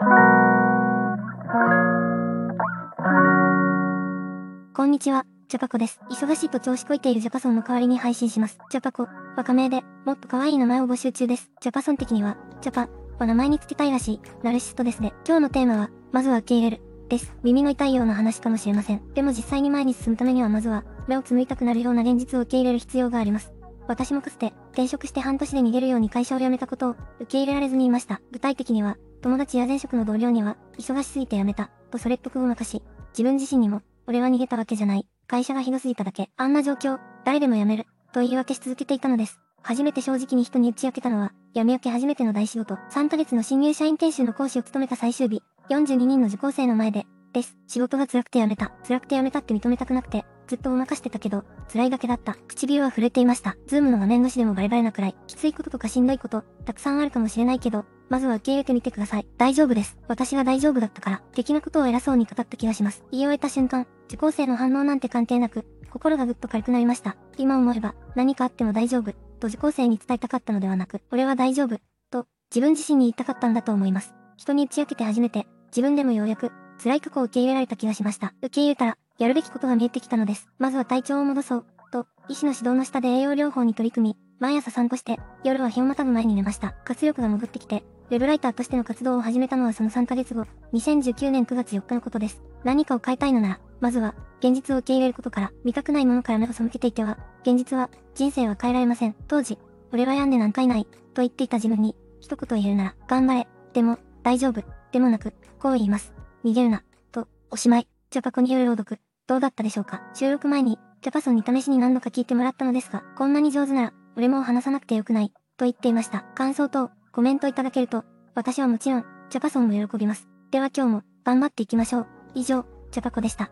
こんにちは、ジャパコです。忙しいと調子こいているジャパソンの代わりに配信します。ジャパコ、若名で、もっと可愛い名前を募集中です。ジャパソン的には、ジャパは名前につけたいらしい、ナルシストですね。今日のテーマは、まずは受け入れる。です。耳の痛いような話かもしれません。でも実際に前に進むためにはまずは、目をつむいたくなるような現実を受け入れる必要があります。私もかつて、転職して半年で逃げるように会社を辞めたことを受け入れられずにいました。具体的には、友達や前職の同僚には、忙しすぎて辞めた、とそれっぽくごまかし、自分自身にも、俺は逃げたわけじゃない。会社がひどすぎただけ。あんな状況、誰でも辞める。と言い訳し続けていたのです。初めて正直に人に打ち明けたのは、辞め明け初めての大仕事。3ヶ月の新入社員研修の講師を務めた最終日、42人の受講生の前で、です。仕事が辛くて辞めた。辛くて辞めたって認めたくなくて、ずっとごまかしてたけど、辛いだけだった。唇は震えていました。ズームの画面越しでもバレバレなくらい。きついこととかしんどいこと、たくさんあるかもしれないけど、まずは受け入れてみてください。大丈夫です。私が大丈夫だったから、的なことを偉そうに語った気がします。言い終えた瞬間、受講生の反応なんて関係なく、心がぐっと軽くなりました。今思えば、何かあっても大丈夫、と受講生に伝えたかったのではなく、俺は大丈夫、と、自分自身に言いたかったんだと思います。人に打ち明けて初めて、自分でもようやく、辛い過去を受け入れられた気がしました。受け入れたら、やるべきことが見えてきたのです。まずは体調を戻そう、と、医師の指導の下で栄養療法に取り組み、毎朝散歩して、夜は日をまたぐ前に寝ました。活力が戻ってきて、ウェブライターとしての活動を始めたのはその3ヶ月後、2019年9月4日のことです。何かを変えたいのなら、まずは、現実を受け入れることから、見たくないものから目を背けていては、現実は、人生は変えられません。当時、俺は病んでなんかいない、と言っていた自分に、一言言えるなら、頑張れ、でも、大丈夫、でもなく、こう言います。逃げるな、と、おしまい。ジャパコによる朗読、どうだったでしょうか収録前に、ジャパソンに試しに何度か聞いてもらったのですが、こんなに上手なら、俺も話さなくてよくない、と言っていました。感想等、コメントいただけると、私はもちろん、ジャパソンも喜びます。では今日も、頑張っていきましょう。以上、ジャパコでした。